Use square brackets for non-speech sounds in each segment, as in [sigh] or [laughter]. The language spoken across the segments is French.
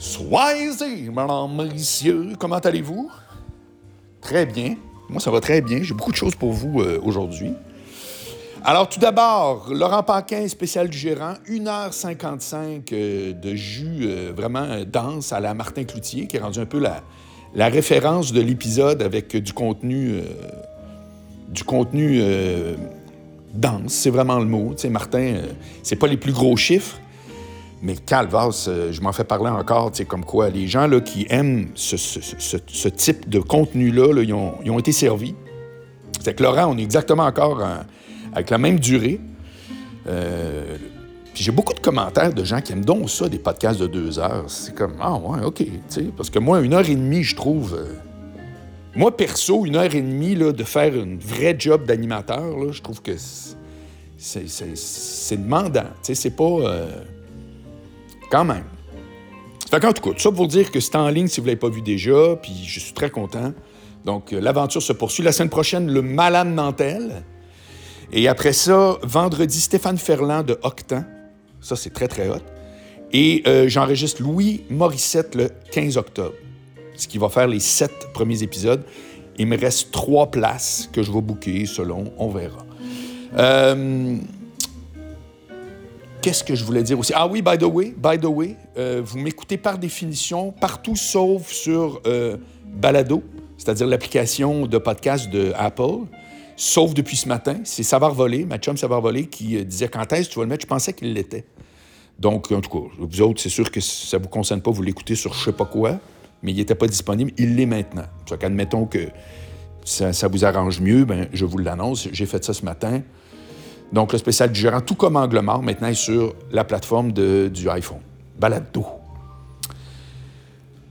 Soyez-y, mesdames, messieurs. Comment allez-vous? Très bien. Moi, ça va très bien. J'ai beaucoup de choses pour vous euh, aujourd'hui. Alors, tout d'abord, Laurent Paquin, spécial du gérant, 1h55 euh, de jus euh, vraiment dense à la Martin Cloutier, qui est rendu un peu la, la référence de l'épisode avec du contenu, du contenu dense, c'est vraiment le mot. Tu sais, Martin, c'est pas les plus gros chiffres, mais Calvas, euh, je m'en fais parler encore, comme quoi les gens là, qui aiment ce, type de contenu-là, ils, ont, été servis. C'est que Laurent, on est exactement encore avec la même durée. Euh, puis j'ai beaucoup de commentaires de gens qui aiment donc ça, des podcasts de deux heures. C'est comme, ah ouais, OK. Parce que moi, une heure et demie, je trouve. Euh, moi, perso, une heure et demie là, de faire un vrai job d'animateur, je trouve que c'est demandant. C'est pas. Quand même. Fait qu'en tout cas, tout ça pour vous dire que c'est en ligne si vous ne l'avez pas vu déjà, puis je suis très content. Donc, euh, l'aventure se poursuit. La semaine prochaine, le Malade Nantel. Et après ça, vendredi, Stéphane Ferland de Octan. Ça, c'est très, très hot. Et euh, j'enregistre Louis Morissette le 15 octobre, ce qui va faire les sept premiers épisodes. Il me reste trois places que je vais booker selon, on verra. Euh, Qu'est-ce que je voulais dire aussi? Ah oui, by the way, by the way, euh, vous m'écoutez par définition partout sauf sur euh, Balado, c'est-à-dire l'application de podcast de Apple, sauf depuis ce matin. C'est Savard Volé, ma chum Savard Volé, qui euh, disait quand est-ce que tu vas le mettre? Je pensais qu'il l'était. Donc, en tout cas, vous autres, c'est sûr que ça ne vous concerne pas, vous l'écoutez sur je sais pas quoi, mais il n'était pas disponible. Il l'est maintenant. Donc, qu'admettons que ça, vous arrange mieux, ben, je vous l'annonce. J'ai fait ça ce matin. Donc, le spécial du gérant, tout comme Anglemar, maintenant est sur la plateforme du iPhone. Balado.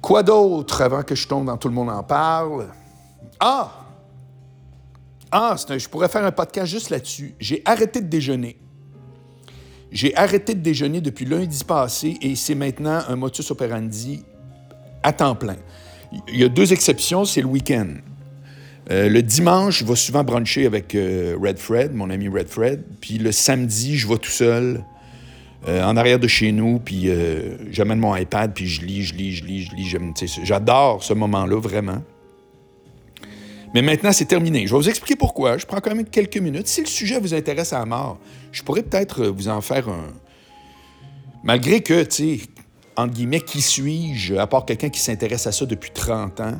Quoi d'autre avant que je tombe dans Tout le monde en parle? Ah! Ah, je pourrais faire un podcast juste là-dessus. J'ai arrêté de déjeuner. J'ai arrêté de déjeuner depuis lundi passé et c'est maintenant un motus operandi à temps plein. Il y a deux exceptions, c'est le week-end. Euh, le dimanche, je vais souvent bruncher avec euh, Red Fred, mon ami Red Fred. Puis le samedi, je vais tout seul euh, en arrière de chez nous. Puis j'amène mon iPad, puis je lis, je lis, je lis, je lis. J'adore ce moment-là, vraiment. Mais maintenant, c'est terminé. Je vais vous expliquer pourquoi. Je prends quand même quelques minutes. Si le sujet vous intéresse à mort, je pourrais peut-être vous en faire un. Malgré que, tu sais, entre guillemets, qui suis-je, à part quelqu'un qui s'intéresse à ça depuis 30 ans?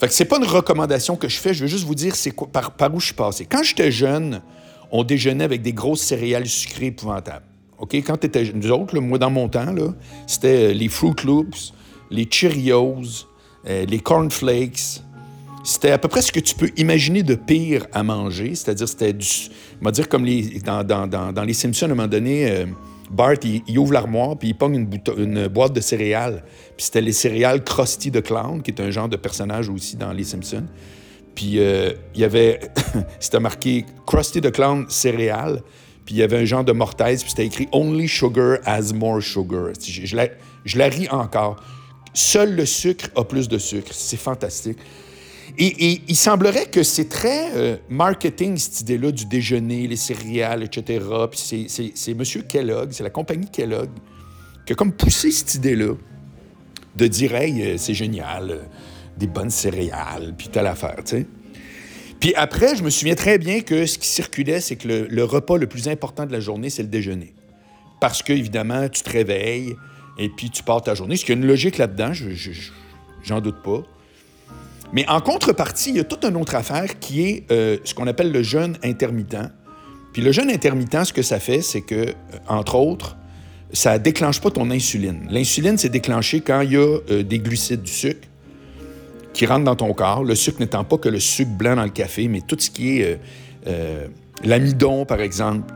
Fait que c'est pas une recommandation que je fais, je veux juste vous dire c'est par, où je suis passé. Quand j'étais jeune, on déjeunait avec des grosses céréales sucrées épouvantables. OK? Quand tu étais nous autres, moi dans mon temps, c'était euh, les Fruit Loops, les Cheerios, euh, les Cornflakes. C'était à peu près ce que tu peux imaginer de pire à manger. C'est-à-dire, c'était du. On va dire comme les, dans, dans, dans, Les Simpsons, à un moment donné. Euh, Bart, il, ouvre l'armoire, puis il pogne une, une, boîte de céréales. Puis c'était les céréales Krusty the Clown, qui est un genre de personnage aussi dans Les Simpsons. Puis euh, il y avait... [laughs] c'était marqué Krusty the Clown céréales. Puis il y avait un genre de mortaise, puis c'était écrit Only sugar has more sugar. Je, la, je la ris encore. Seul le sucre a plus de sucre. C'est fantastique. Et, il semblerait que c'est très euh, marketing, cette idée-là du déjeuner, les céréales, etc. Puis c'est M. Kellogg, c'est la compagnie Kellogg, qui a comme poussé cette idée-là de dire, hey, euh, c'est génial, euh, des bonnes céréales, puis telle affaire, tu sais. Puis après, je me souviens très bien que ce qui circulait, c'est que le, repas le plus important de la journée, c'est le déjeuner. Parce que, évidemment, tu te réveilles et puis tu pars ta journée. Ce qui a une logique là-dedans, j'en doute pas. Mais en contrepartie, il y a toute une autre affaire qui est euh, ce qu'on appelle le jeûne intermittent. Puis le jeûne intermittent, ce que ça fait, c'est que, euh, entre autres, ça déclenche pas ton insuline. L'insuline, c'est déclenché quand il y a euh, des glucides, du sucre, qui rentrent dans ton corps. Le sucre n'étant pas que le sucre blanc dans le café, mais tout ce qui est l'amidon, par exemple.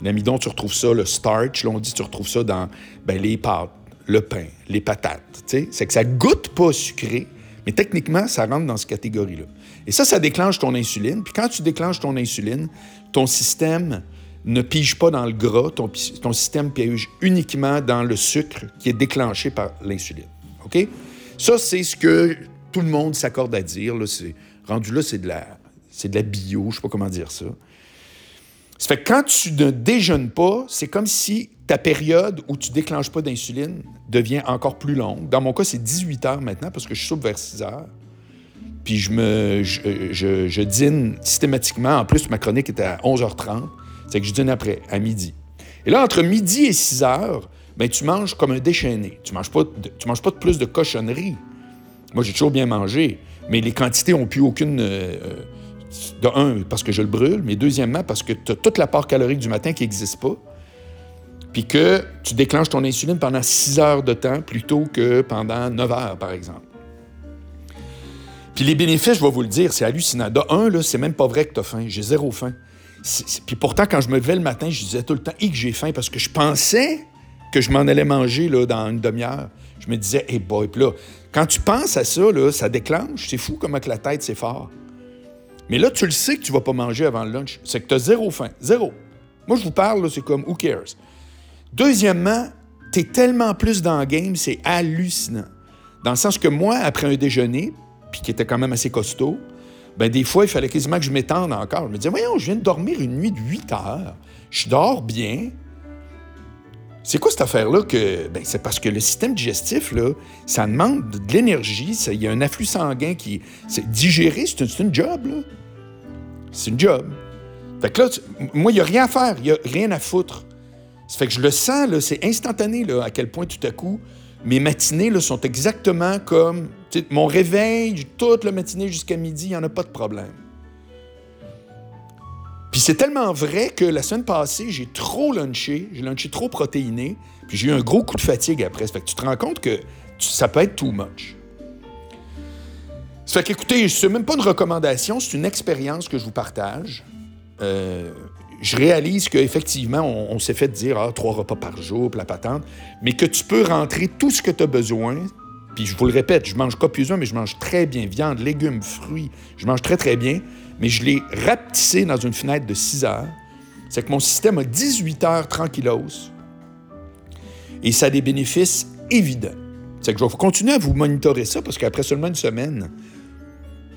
L'amidon, tu retrouves ça, le starch, là, on dit, tu retrouves ça dans ben, les pâtes, le pain, les patates. C'est que ça goûte pas sucré, mais techniquement, ça rentre dans cette catégorie-là. Et ça, ça déclenche ton insuline. Puis quand tu déclenches ton insuline, ton système ne pige pas dans le gras, ton, système pige uniquement dans le sucre qui est déclenché par l'insuline. OK? Ça, c'est ce que tout le monde s'accorde à dire. Là. Rendu là, c'est de, la, c'est de la bio, je ne sais pas comment dire ça. Ça fait que quand tu ne déjeunes pas, c'est comme si ta période où tu déclenches pas d'insuline devient encore plus longue. Dans mon cas, c'est 18 heures maintenant parce que je soupe vers 6 heures. Puis je me je, dîne systématiquement. En plus, ma chronique était à 11h30. C'est que je dîne après, à midi. Et là, entre midi et 6 heures, ben, tu manges comme un déchaîné. Tu ne manges, pas de, manges pas de plus de cochonneries. Moi, j'ai toujours bien mangé, mais les quantités n'ont plus aucune... Euh, de un, parce que je le brûle, mais deuxièmement, parce que tu as toute la part calorique du matin qui n'existe pas, puis que tu déclenches ton insuline pendant 6 heures de temps plutôt que pendant 9 heures, par exemple. Puis les bénéfices, je vais vous le dire, c'est hallucinant. De un, là, c'est même pas vrai que tu as faim. J'ai zéro faim. Puis pourtant, quand je me levais le matin, je disais tout le temps et que j'ai faim parce que je pensais que je m'en allais manger là, dans une demi-heure. Je me disais, hey boy, puis là, quand tu penses à ça, là, ça déclenche. C'est fou comment que la tête, c'est fort. Mais là, tu le sais que tu vas pas manger avant le lunch. C'est que tu as zéro faim. Zéro. Moi, je vous parle, c'est comme who cares? Deuxièmement, tu es tellement plus dans le game, c'est hallucinant. Dans le sens que moi, après un déjeuner, puis qui était quand même assez costaud, ben des fois, il fallait quasiment que je m'étende encore. Je me disais, voyons, je viens de dormir une nuit de 8 heures. Je dors bien. C'est quoi cette affaire-là. Ben, c'est parce que le système digestif, ça demande de l'énergie, il y a un afflux sanguin qui. C'est, digérer, c'est une, job, là. C'est une job. Fait que là, moi, il n'y a rien à faire, il n'y a rien à foutre. Ça fait que je le sens, là, c'est instantané, à quel point tout à coup, mes matinées là, sont exactement comme. Mon réveil, toute la matinée jusqu'à midi, il n'y en a pas de problème. Puis c'est tellement vrai que la semaine passée, j'ai trop lunché, j'ai lunché trop protéiné, puis j'ai eu un gros coup de fatigue après. Ça fait que tu te rends compte que ça peut être too much. Ça fait qu'écoutez, ce n'est même pas une recommandation, c'est une expérience que je vous partage. Euh, je réalise qu'effectivement, on, s'est fait dire ah, trois repas par jour, la patente, mais que tu peux rentrer tout ce que tu as besoin. Puis je vous le répète, je mange copieusement, mais je mange très bien. Viande, légumes, fruits, je mange très, très bien mais je l'ai rapetissé dans une fenêtre de 6 heures. C'est que mon système a 18 heures tranquillos et ça a des bénéfices évidents. C'est que je vais continuer à vous monitorer ça parce qu'après seulement une semaine,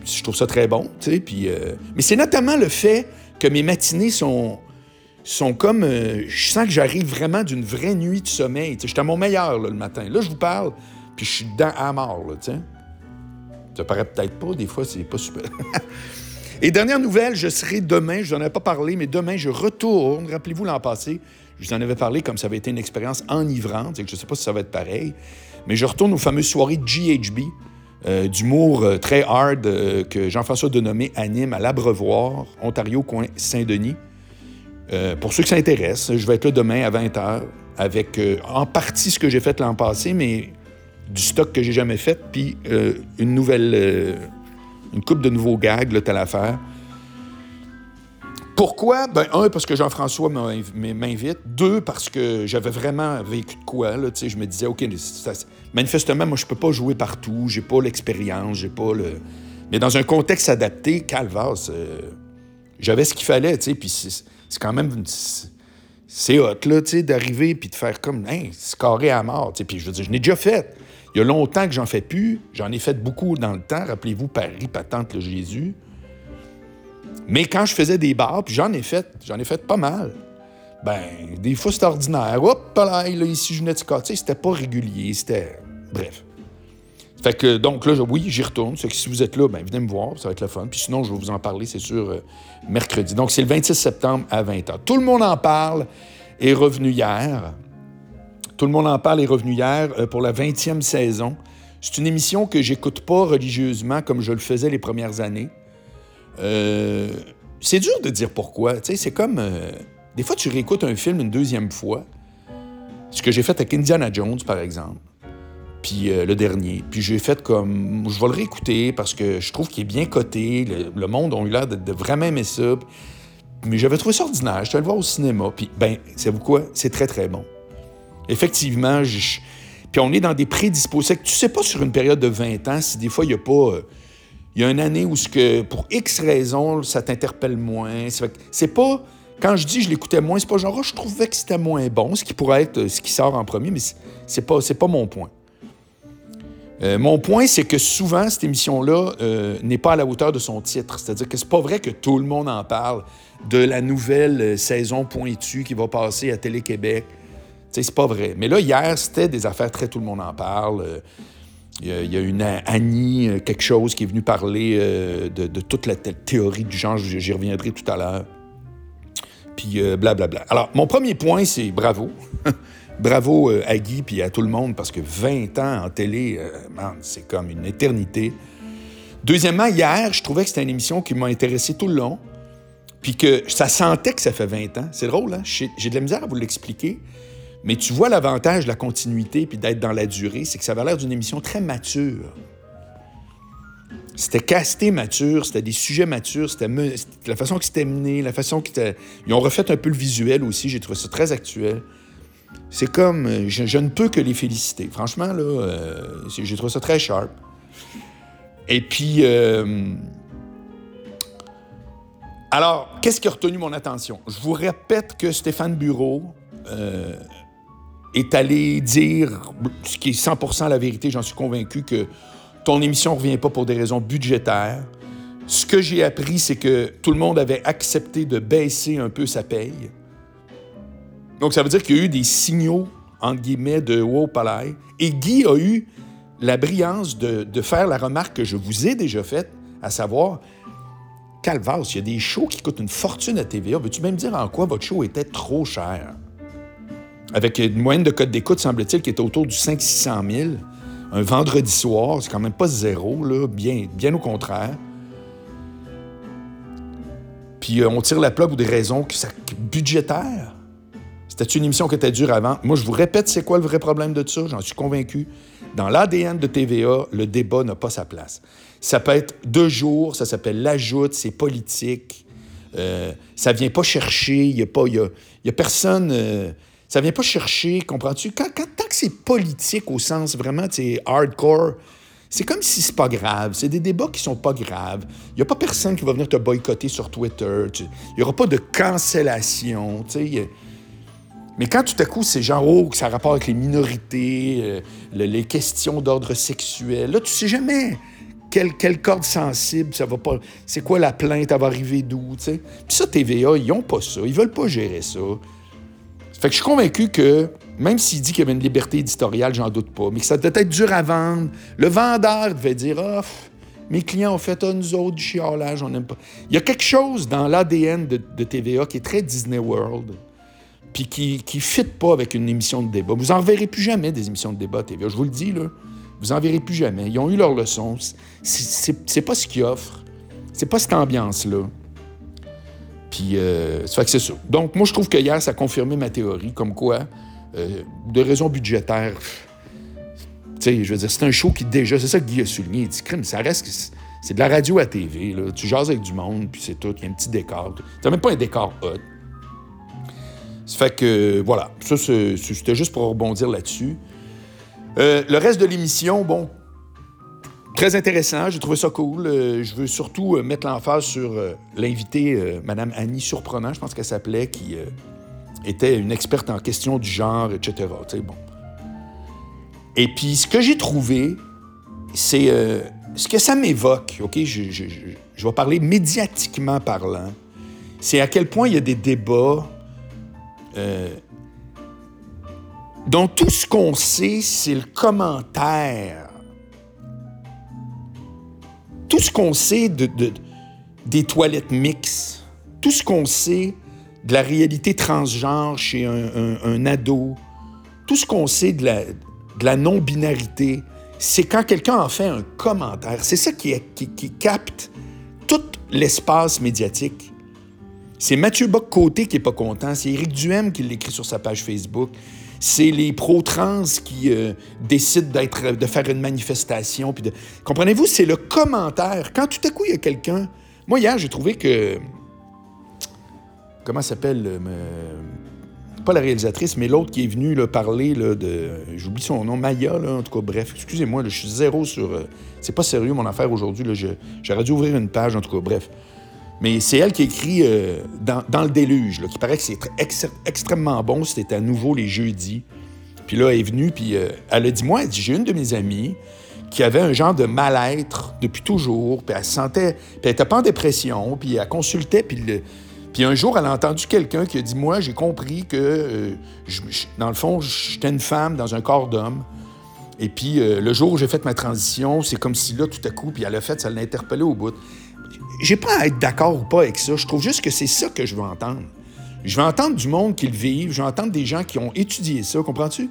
je trouve ça très bon. Euh, Mais c'est notamment le fait que mes matinées sont, sont comme. Euh, je sens que j'arrive vraiment d'une vraie nuit de sommeil. J'étais à mon meilleur le matin. Là, je vous parle, puis je suis dedans à mort. Là, ça paraît peut-être pas, des fois, c'est pas super. [laughs] Et dernière nouvelle, je serai demain, je n'en ai pas parlé, mais demain, je retourne. Rappelez-vous l'an passé, je vous en avais parlé comme ça avait été une expérience enivrante, et que je ne sais pas si ça va être pareil, mais je retourne aux fameuses soirées GHB, euh, d'humour euh, très hard euh, que Jean-François Denomé anime à l'Abrevoir, Ontario, coin Saint-Denis. pour ceux qui s'intéressent, je vais être là demain à 20h avec en partie ce que j'ai fait l'an passé, mais du stock que j'ai jamais fait, puis une nouvelle une coupe de nouveaux gags, là, telle affaire. Pourquoi? Ben, un, parce que Jean-François m'invite. Deux, parce que j'avais vraiment vécu de quoi. Je me disais, OK, manifestement, moi, je peux pas jouer partout. J'ai pas l'expérience, j'ai pas le. Mais dans un contexte adapté, Calvas, euh, j'avais ce qu'il fallait, Puis c'est quand même. C'est hot, là, d'arriver puis de faire comme, hein, carré à mort, Puis je veux dire, je l'ai déjà fait. Il y a longtemps que j'en fais plus. J'en ai fait beaucoup dans le temps. Rappelez-vous Paris, Patente, le Jésus. Mais quand je faisais des bars, puis j'en ai fait, j'en ai fait pas mal. Ben, des fois, c'était ordinaire. Hop, là, ici, je venais de sais, C'était pas régulier. C'était. Bref. Fait que, donc là, oui, j'y retourne. Si vous êtes là, ben, venez me voir, ça va être le fun. Puis sinon, je vais vous en parler, c'est sûr, euh, mercredi. Donc, c'est le 26 septembre à 20h. Tout le monde en parle. Est revenu hier. Tout le monde en parle est revenu hier euh, pour la 20e saison. C'est une émission que j'écoute pas religieusement comme je le faisais les premières années. Euh, c'est dur de dire pourquoi. c'est comme. Euh, des fois, tu réécoutes un film une deuxième fois. Ce que j'ai fait avec Indiana Jones, par exemple. Puis le dernier. Puis j'ai fait comme. Je vais le réécouter parce que je trouve qu'il est bien coté. Le, monde a eu l'air de, vraiment aimer ça. Mais j'avais trouvé ça ordinaire. Je suis allé le voir au cinéma. Puis, ben, savez-vous quoi? C'est très, très bon. Effectivement, puis on est dans des prédispositions. Tu sais pas sur une période de 20 ans si des fois il n'y a pas. Euh, il y a une année où, pour X raisons, ça t'interpelle moins. C'est pas. Quand je dis je l'écoutais moins, c'est pas genre, oh, je trouvais que c'était moins bon, ce qui pourrait être euh, ce qui sort en premier, mais c'est pas, pas mon point. Euh, mon point, c'est que souvent, cette émission-là n'est pas à la hauteur de son titre. C'est-à-dire que c'est pas vrai que tout le monde en parle de la nouvelle saison pointue qui va passer à Télé-Québec. C'est pas vrai. Mais là, hier, c'était des affaires très tout le monde en parle. Il y, a, une Annie, quelque chose, qui est venue parler de, toute la théorie du genre. J'y reviendrai tout à l'heure. Puis blablabla. Bla, bla. Alors, mon premier point, c'est bravo. [laughs] Bravo euh, à Guy et à tout le monde parce que 20 ans en télé, euh, c'est comme une éternité. Deuxièmement, hier, je trouvais que c'était une émission qui m'a intéressé tout le long, puis que ça sentait que ça fait 20 ans. C'est drôle, hein? J'ai de la misère à vous l'expliquer, mais tu vois l'avantage de la continuité puis d'être dans la durée, c'est que ça avait l'air d'une émission très mature. C'était casté mature, c'était des sujets matures, c'était la façon que c'était mené, la façon qu'ils Ils ont refait un peu le visuel aussi, j'ai trouvé ça très actuel. C'est comme, euh, je, ne peux que les féliciter. Franchement, là, euh, j'ai trouvé ça très sharp. Et puis, euh, alors, qu'est-ce qui a retenu mon attention? Je vous répète que Stéphane Bureau est allé dire, ce qui est 100% la vérité, j'en suis convaincu, que ton émission ne revient pas pour des raisons budgétaires. Ce que j'ai appris, c'est que tout le monde avait accepté de baisser un peu sa paye. Donc, ça veut dire qu'il y a eu des signaux, entre guillemets, de wow, palais. Et Guy a eu la brillance de, faire la remarque que je vous ai déjà faite, à savoir, Calvas, il y a des shows qui coûtent une fortune à TVA. Veux-tu même dire en quoi votre show était trop cher? Avec une moyenne de code d'écoute, semble-t-il, qui était autour du 500-600 000. Un vendredi soir, c'est quand même pas zéro, là, bien, bien au contraire. Puis euh, on tire la plaque pour des raisons budgétaires. C'était une émission qui était dure avant. Moi, je vous répète, c'est quoi le vrai problème de ça? J'en suis convaincu. Dans l'ADN de TVA, le débat n'a pas sa place. Ça peut être deux jours, ça s'appelle l'ajoute, c'est politique. Euh, ça vient pas chercher, il n'y a, pas, y a, personne. Euh, ça vient pas chercher, comprends-tu? Quand, tant que c'est politique au sens vraiment, hardcore, c'est comme si c'est pas grave. C'est des débats qui sont pas graves. Il n'y a pas personne qui va venir te boycotter sur Twitter. Il n'y aura pas de cancellation. Tu sais. Mais quand tout à coup, c'est genre, oh, ça a rapport avec les minorités, euh, les questions d'ordre sexuel, là, tu sais jamais quelle, quelle, corde sensible ça va pas. C'est quoi la plainte, elle va arriver d'où, tu sais. Puis ça, TVA, ils ont pas ça. Ils veulent pas gérer ça. Fait que je suis convaincu que, même s'il dit qu'il y avait une liberté éditoriale, j'en doute pas, mais que ça devait être dur à vendre. Le vendeur devait dire, oh, mes clients ont fait, à nous autres, du chiolage, on n'aime pas. Il y a quelque chose dans l'ADN de, TVA qui est très Disney World puis qui ne fit pas avec une émission de débat. Vous n'en verrez plus jamais des émissions de débat TV. Je vous le dis, là. Vous n'en verrez plus jamais. Ils ont eu leur leçon. C'est pas ce qu'ils offrent. C'est pas cette ambiance-là. Puis, euh, ça fait que c'est ça. Donc, moi, je trouve que hier, ça a confirmé ma théorie, comme quoi, euh, de raisons budgétaires, tu sais, je veux dire, c'est un show qui déjà, c'est ça que Guy a souligné, il dit, crime, ça reste, c'est de la radio à TV, là. Tu jases avec du monde, puis c'est tout, il y a un petit décor. C'est même pas un décor hot. Ça fait que, voilà, ça, c'était juste pour rebondir là-dessus. Euh, le reste de l'émission, bon, très intéressant, j'ai trouvé ça cool. Euh, je veux surtout euh, mettre l'emphase sur l'invité, Madame Annie Surprenant, je pense qu'elle s'appelait, qui était une experte en question du genre, etc. bon. Et puis, ce que j'ai trouvé, c'est ce que ça m'évoque, OK? Je, vais parler médiatiquement parlant. C'est à quel point il y a des débats euh, donc, tout ce qu'on sait, c'est le commentaire. Tout ce qu'on sait de, des toilettes mixtes, tout ce qu'on sait de la réalité transgenre chez un, ado, tout ce qu'on sait de la, non-binarité, c'est quand quelqu'un en fait un commentaire. C'est ça qui capte tout l'espace médiatique. C'est Mathieu Bock-Côté qui n'est pas content. C'est Éric Duhem qui l'écrit sur sa page Facebook. C'est les pro-trans qui euh, décident de faire une manifestation. Puis. Comprenez-vous, c'est le commentaire. Quand tout à coup, il y a quelqu'un... Moi, hier, j'ai trouvé que... Comment s'appelle... Euh, pas la réalisatrice, mais l'autre qui est venu parler de... J'oublie son nom, Maya, en tout cas, bref. Excusez-moi, je suis zéro sur... Euh, c'est pas sérieux, mon affaire aujourd'hui. J'aurais dû ouvrir une page, en tout cas, bref. Mais c'est elle qui écrit euh, dans, le déluge, qui paraît que c'est extrêmement bon. C'était à nouveau les jeudis. Puis là, elle est venue, puis euh, elle a dit Moi, j'ai une de mes amies qui avait un genre de mal-être depuis toujours, puis elle se sentait, puis elle n'était pas en dépression, puis elle consultait, puis, puis un jour, elle a entendu quelqu'un qui a dit, moi, j'ai compris que, euh, dans le fond, j'étais une femme dans un corps d'homme, et puis le jour où j'ai fait ma transition, c'est comme si là, tout à coup, puis elle a fait, ça l'a interpellé au bout. J'ai pas à être d'accord ou pas avec ça, je trouve juste que c'est ça que je veux entendre. Je veux entendre du monde qui le vivent, je veux entendre des gens qui ont étudié ça, comprends-tu?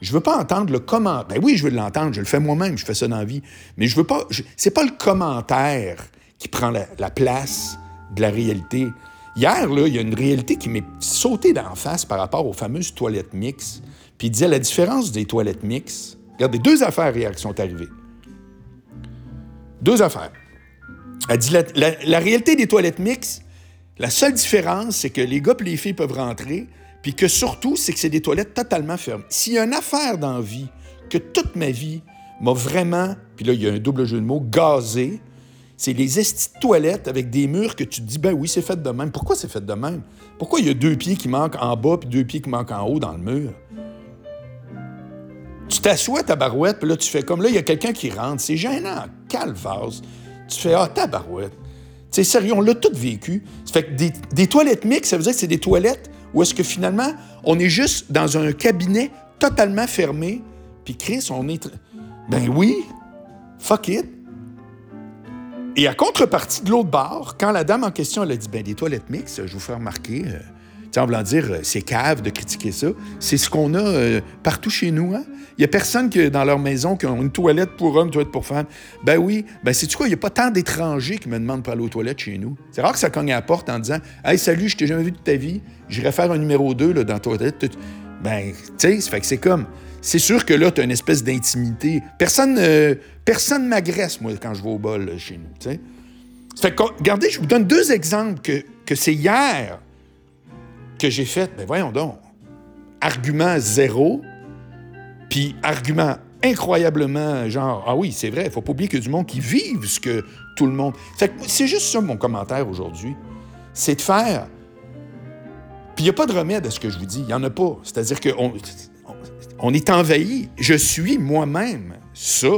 Je veux pas entendre le commentaire. Ben oui, je veux l'entendre, je le fais moi-même, je fais ça dans la vie. Mais je veux pas. C'est pas le commentaire qui prend la, place de la réalité. Hier, il y a une réalité qui m'est sautée d'en face par rapport aux fameuses toilettes mixtes. Puis il disait la différence des toilettes mixtes. Regardez, deux affaires hier qui sont arrivées. Deux affaires. Elle dit la, réalité des toilettes mixtes, la seule différence, c'est que les gars et les filles peuvent rentrer, puis que surtout, c'est que c'est des toilettes totalement fermées. S'il y a une affaire dans vie que toute ma vie m'a vraiment, puis là, il y a un double jeu de mots, gazé, c'est les estis toilettes avec des murs que tu te dis, ben oui, c'est fait de même. Pourquoi c'est fait de même? Pourquoi il y a deux pieds qui manquent en bas puis deux pieds qui manquent en haut dans le mur? Tu t'assois ta barouette, puis là, tu fais comme là, il y a quelqu'un qui rentre. C'est gênant, calvase. Tu fais, ah, ta barouette. C'est sérieux, on l'a tout vécu. Ça fait que des, toilettes mixtes, ça veut dire que c'est des toilettes ou est-ce que finalement, on est juste dans un cabinet totalement fermé, puis Chris, on est... Ben oui, fuck it. Et à contrepartie de l'autre bord, quand la dame en question, elle a dit, ben des toilettes mixtes, je vous fais remarquer, euh, en dire, euh, c'est cave de critiquer ça, c'est ce qu'on a euh, partout chez nous, hein? Il n'y a personne qui, dans leur maison qui a une toilette pour homme, une toilette pour femme. Ben oui, ben c'est quoi, il n'y a pas tant d'étrangers qui me demandent pour aller aux toilettes chez nous? C'est rare que ça cogne à la porte en disant Hey, salut, je t'ai jamais vu de ta vie, j'irai faire un numéro 2 là, dans ta toilette. Ben, tu sais, fait que c'est comme. C'est sûr que là, tu as une espèce d'intimité. Personne euh, personne m'agresse, moi, quand je vais au bol chez nous, tu sais. Fait que, regardez, je vous donne deux exemples que, que c'est hier que j'ai fait. Ben voyons donc. Argument zéro, puis argument incroyablement genre ah oui, c'est vrai, il faut pas oublier qu'il y a du monde qui vive ce que tout le monde. c'est juste ça mon commentaire aujourd'hui. C'est de faire puis il n'y a pas de remède à ce que je vous dis, il n'y en a pas. C'est-à-dire qu'on on est envahi. Je suis moi-même ça.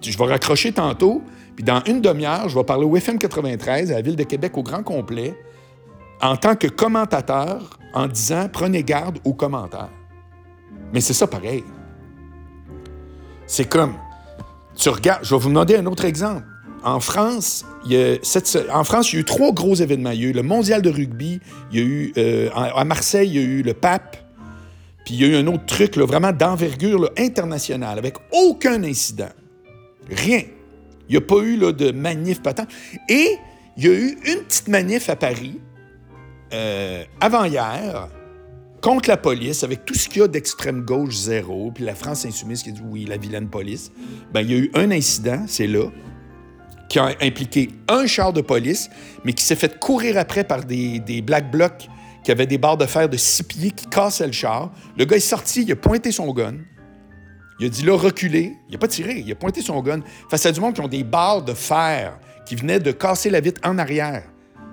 Je vais raccrocher tantôt, puis dans une demi-heure, je vais parler au FM 93 à la ville de Québec au grand complet en tant que commentateur en disant prenez garde aux commentaires. Mais c'est ça pareil. C'est comme, tu regardes, je vais vous demander un autre exemple. En France, il y a en France, il y a eu trois gros événements. Il y a eu le mondial de rugby, il y a eu, euh, à Marseille, il y a eu le pape, puis il y a eu un autre truc vraiment d'envergure internationale, avec aucun incident. Rien. Il n'y a pas eu de manif patent. Et il y a eu une petite manif à Paris, euh, avant-hier, contre la police, avec tout ce qu'il y a d'extrême gauche zéro, puis la France insoumise qui dit oui, la vilaine police, ben, il y a eu un incident, c'est là, qui a impliqué un char de police, mais qui s'est fait courir après par des, black blocs qui avaient des barres de fer de six pieds qui cassaient le char. Le gars est sorti, il a pointé son gun. Il a dit là, reculer. Il n'a pas tiré, il a pointé son gun face à du monde qui ont des barres de fer qui venaient de casser la vitre en arrière.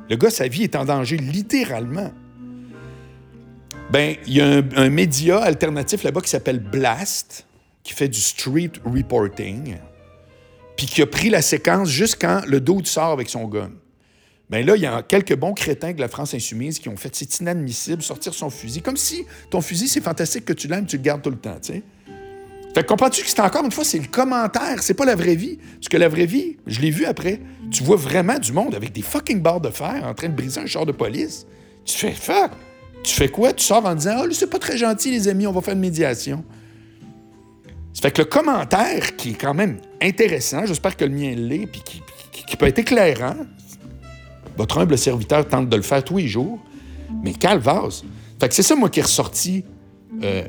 Le gars, sa vie est en danger, littéralement. Ben, il y a un, média alternatif là-bas qui s'appelle Blast, qui fait du street reporting, puis qui a pris la séquence juste quand le dos sort avec son gun. Ben là, il y a quelques bons crétins de la France insoumise qui ont fait c'est inadmissible sortir son fusil, comme si ton fusil c'est fantastique que tu l'aimes, tu le gardes tout le temps, tu sais. Fait que comprends-tu que c'est encore une fois, c'est le commentaire, c'est pas la vraie vie. Parce que la vraie vie, je l'ai vu après, tu vois vraiment du monde avec des fucking barres de fer en train de briser un char de police. Tu fais fuck. Tu fais quoi? Tu sors en disant oh, c'est pas très gentil, les amis, on va faire une médiation. Ça fait que le commentaire, qui est quand même intéressant, j'espère que le mien l'est, puis qui, peut être éclairant, votre humble serviteur tente de le faire tous les jours, mais calvase. Fait que c'est ça, moi, qui est ressorti euh,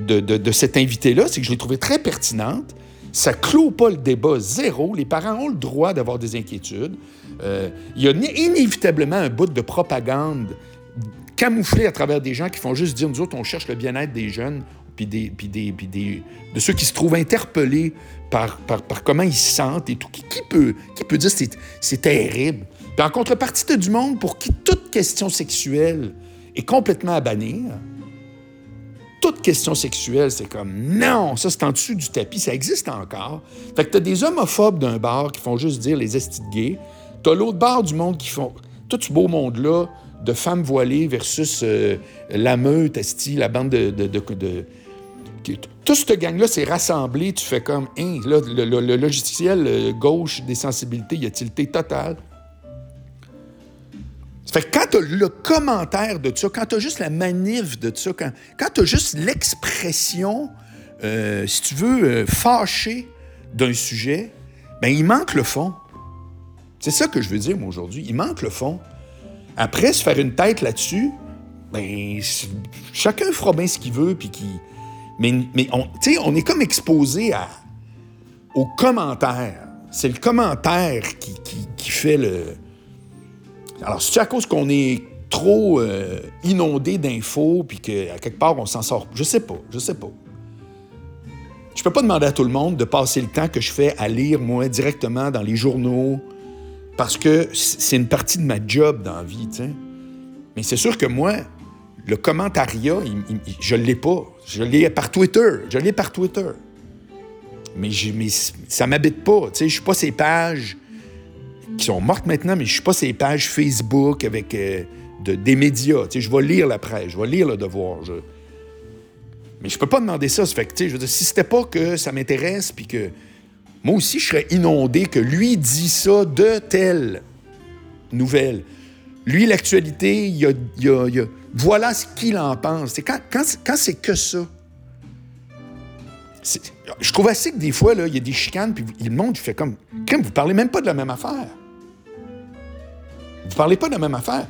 de, de, cet invité-là, c'est que je l'ai trouvé très pertinente. Ça clôt pas le débat zéro. Les parents ont le droit d'avoir des inquiétudes. Euh, il y a inévitablement un bout de propagande camouflé à travers des gens qui font juste dire, nous autres, on cherche le bien-être des jeunes, puis des, des, des, de ceux qui se trouvent interpellés par, par, par comment ils se sentent et tout. Qui, qui peut, qui peut dire c'est, c'est terrible? Puis en contrepartie, tu du monde pour qui toute question sexuelle est complètement à bannir. Toute question sexuelle, c'est comme non, ça c'est en dessous du tapis, ça existe encore. Fait que t'as des homophobes d'un bar qui font juste dire les estis gays. T'as l'autre bar du monde qui font tout ce beau monde-là de femmes voilées versus euh, la meute, esti, la bande de. de, tout ce gang-là s'est rassemblé, tu fais comme, hein, là, le, logiciel euh, gauche des sensibilités, il a tilté total. Fait que quand tu as le commentaire de ça, quand tu as juste la manif de ça, quand, quand tu as juste l'expression, euh, si tu veux, euh, fâchée d'un sujet, ben il manque le fond. C'est ça que je veux dire, moi, aujourd'hui. Il manque le fond. Après, se faire une tête là-dessus, ben, chacun fera bien ce qu'il veut, puis qui. Mais, mais on, on est comme exposé à, aux commentaires. C'est le commentaire qui, qui fait le, alors, c'est à cause qu'on est trop euh, inondé d'infos, puis qu'à quelque part, on s'en sort? Je sais pas, je sais pas. Je peux pas demander à tout le monde de passer le temps que je fais à lire, moi, directement dans les journaux, parce que c'est une partie de ma job dans la vie. Mais c'est sûr que moi, le commentariat, je ne l'ai pas. Je l'ai par Twitter. Je l'ai par Twitter. Mais, mais ça m'habite pas. Je suis pas ces pages qui sont mortes maintenant, mais je suis pas ces pages Facebook avec euh, des médias. Tu sais, je vais lire la presse, je vais lire le devoir. Mais je peux pas demander ça. fait que, tu sais, si c'était pas que ça m'intéresse, puis que moi aussi, je serais inondé que lui dit ça de telle nouvelle. Lui, l'actualité, il y a, voilà ce qu'il en pense. C'est quand, quand, c'est que ça? Je trouve assez que des fois, il y a des chicanes, puis le monde, il fait comme. Comme vous parlez même pas de la même affaire. Vous parlez pas de la même affaire.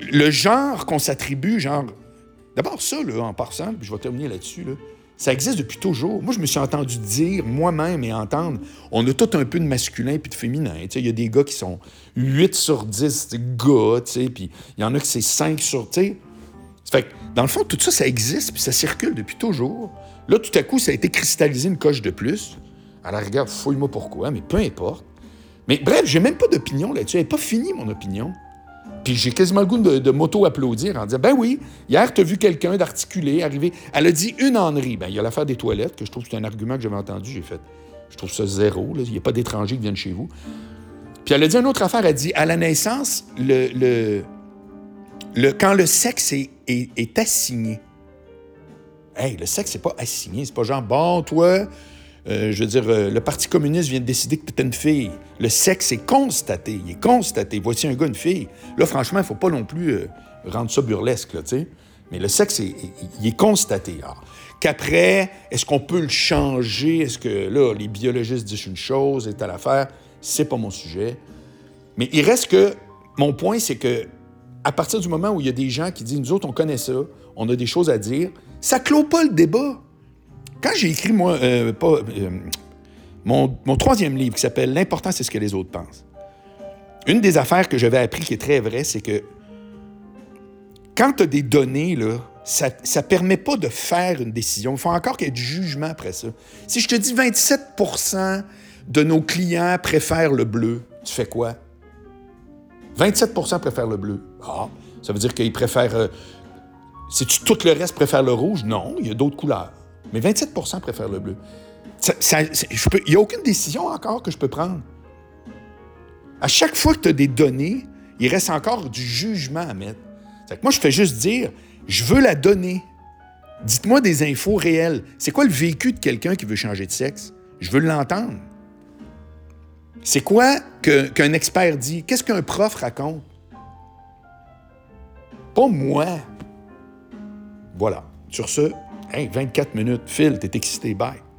Le, genre qu'on s'attribue, genre. D'abord, ça, là, en passant, puis je vais terminer là-dessus, là, ça existe depuis toujours. Moi, je me suis entendu dire moi-même et entendre on a tout un peu de masculin puis de féminin. Il y a des gars qui sont 8 sur 10 gars, puis il y en a qui c'est 5 sur. Fait que, dans le fond, tout ça, ça existe, puis ça circule depuis toujours. Là, tout à coup, ça a été cristallisé une coche de plus. La rigueur, fouille-moi pourquoi, mais peu importe. Mais bref, j'ai même pas d'opinion là-dessus. Elle n'est pas finie, mon opinion. Puis j'ai quasiment le goût de, m'auto-applaudir en disant Ben oui, hier, tu as vu quelqu'un d'articulé arriver. Elle a dit une ennerie. Ben, il y a l'affaire des toilettes, que je trouve que c'est un argument que j'avais entendu. J'ai fait Je trouve ça zéro. Il n'y a pas d'étrangers qui viennent chez vous. Puis elle a dit une autre affaire. Elle a dit À la naissance, le, le, quand le sexe est, est, assigné. Hey, le sexe, c'est pas assigné. C'est pas genre Bon, toi, euh, je veux dire, euh, le Parti communiste vient de décider que tu une fille. Le sexe est constaté. Il est constaté. Voici un gars, une fille. Là, franchement, il ne faut pas non plus euh, rendre ça burlesque, tu sais. Mais le sexe, il est constaté. Qu'après, est-ce qu'on peut le changer? Est-ce que, là, les biologistes disent une chose et à l'affaire? C'est pas mon sujet. Mais il reste que, mon point, c'est que, à partir du moment où il y a des gens qui disent, nous autres, on connaît ça, on a des choses à dire, ça clôt pas le débat. Quand j'ai écrit, moi, euh, euh, mon, troisième livre qui s'appelle L'important, c'est ce que les autres pensent, une des affaires que j'avais appris qui est très vraie, c'est que quand tu as des données, là, ça ne permet pas de faire une décision. Il faut encore qu'il y ait du jugement après ça. Si je te dis 27% de nos clients préfèrent le bleu, tu fais quoi? 27% préfèrent le bleu. Ah, ça veut dire qu'ils préfèrent. Euh, si tu, tout le reste préfère le rouge? Non, il y a d'autres couleurs. Mais 27% préfèrent le bleu. il n'y a aucune décision encore que je peux prendre. À chaque fois que tu as des données, il reste encore du jugement à mettre. moi, je fais juste dire, je veux la donner. Dites-moi des infos réelles. C'est quoi le vécu de quelqu'un qui veut changer de sexe? Je veux l'entendre. C'est quoi qu'un expert dit? Qu'est-ce qu'un prof raconte? Pas moi. Voilà. Sur ce, Hey, 24 minutes, Phil, t'es excité, bye.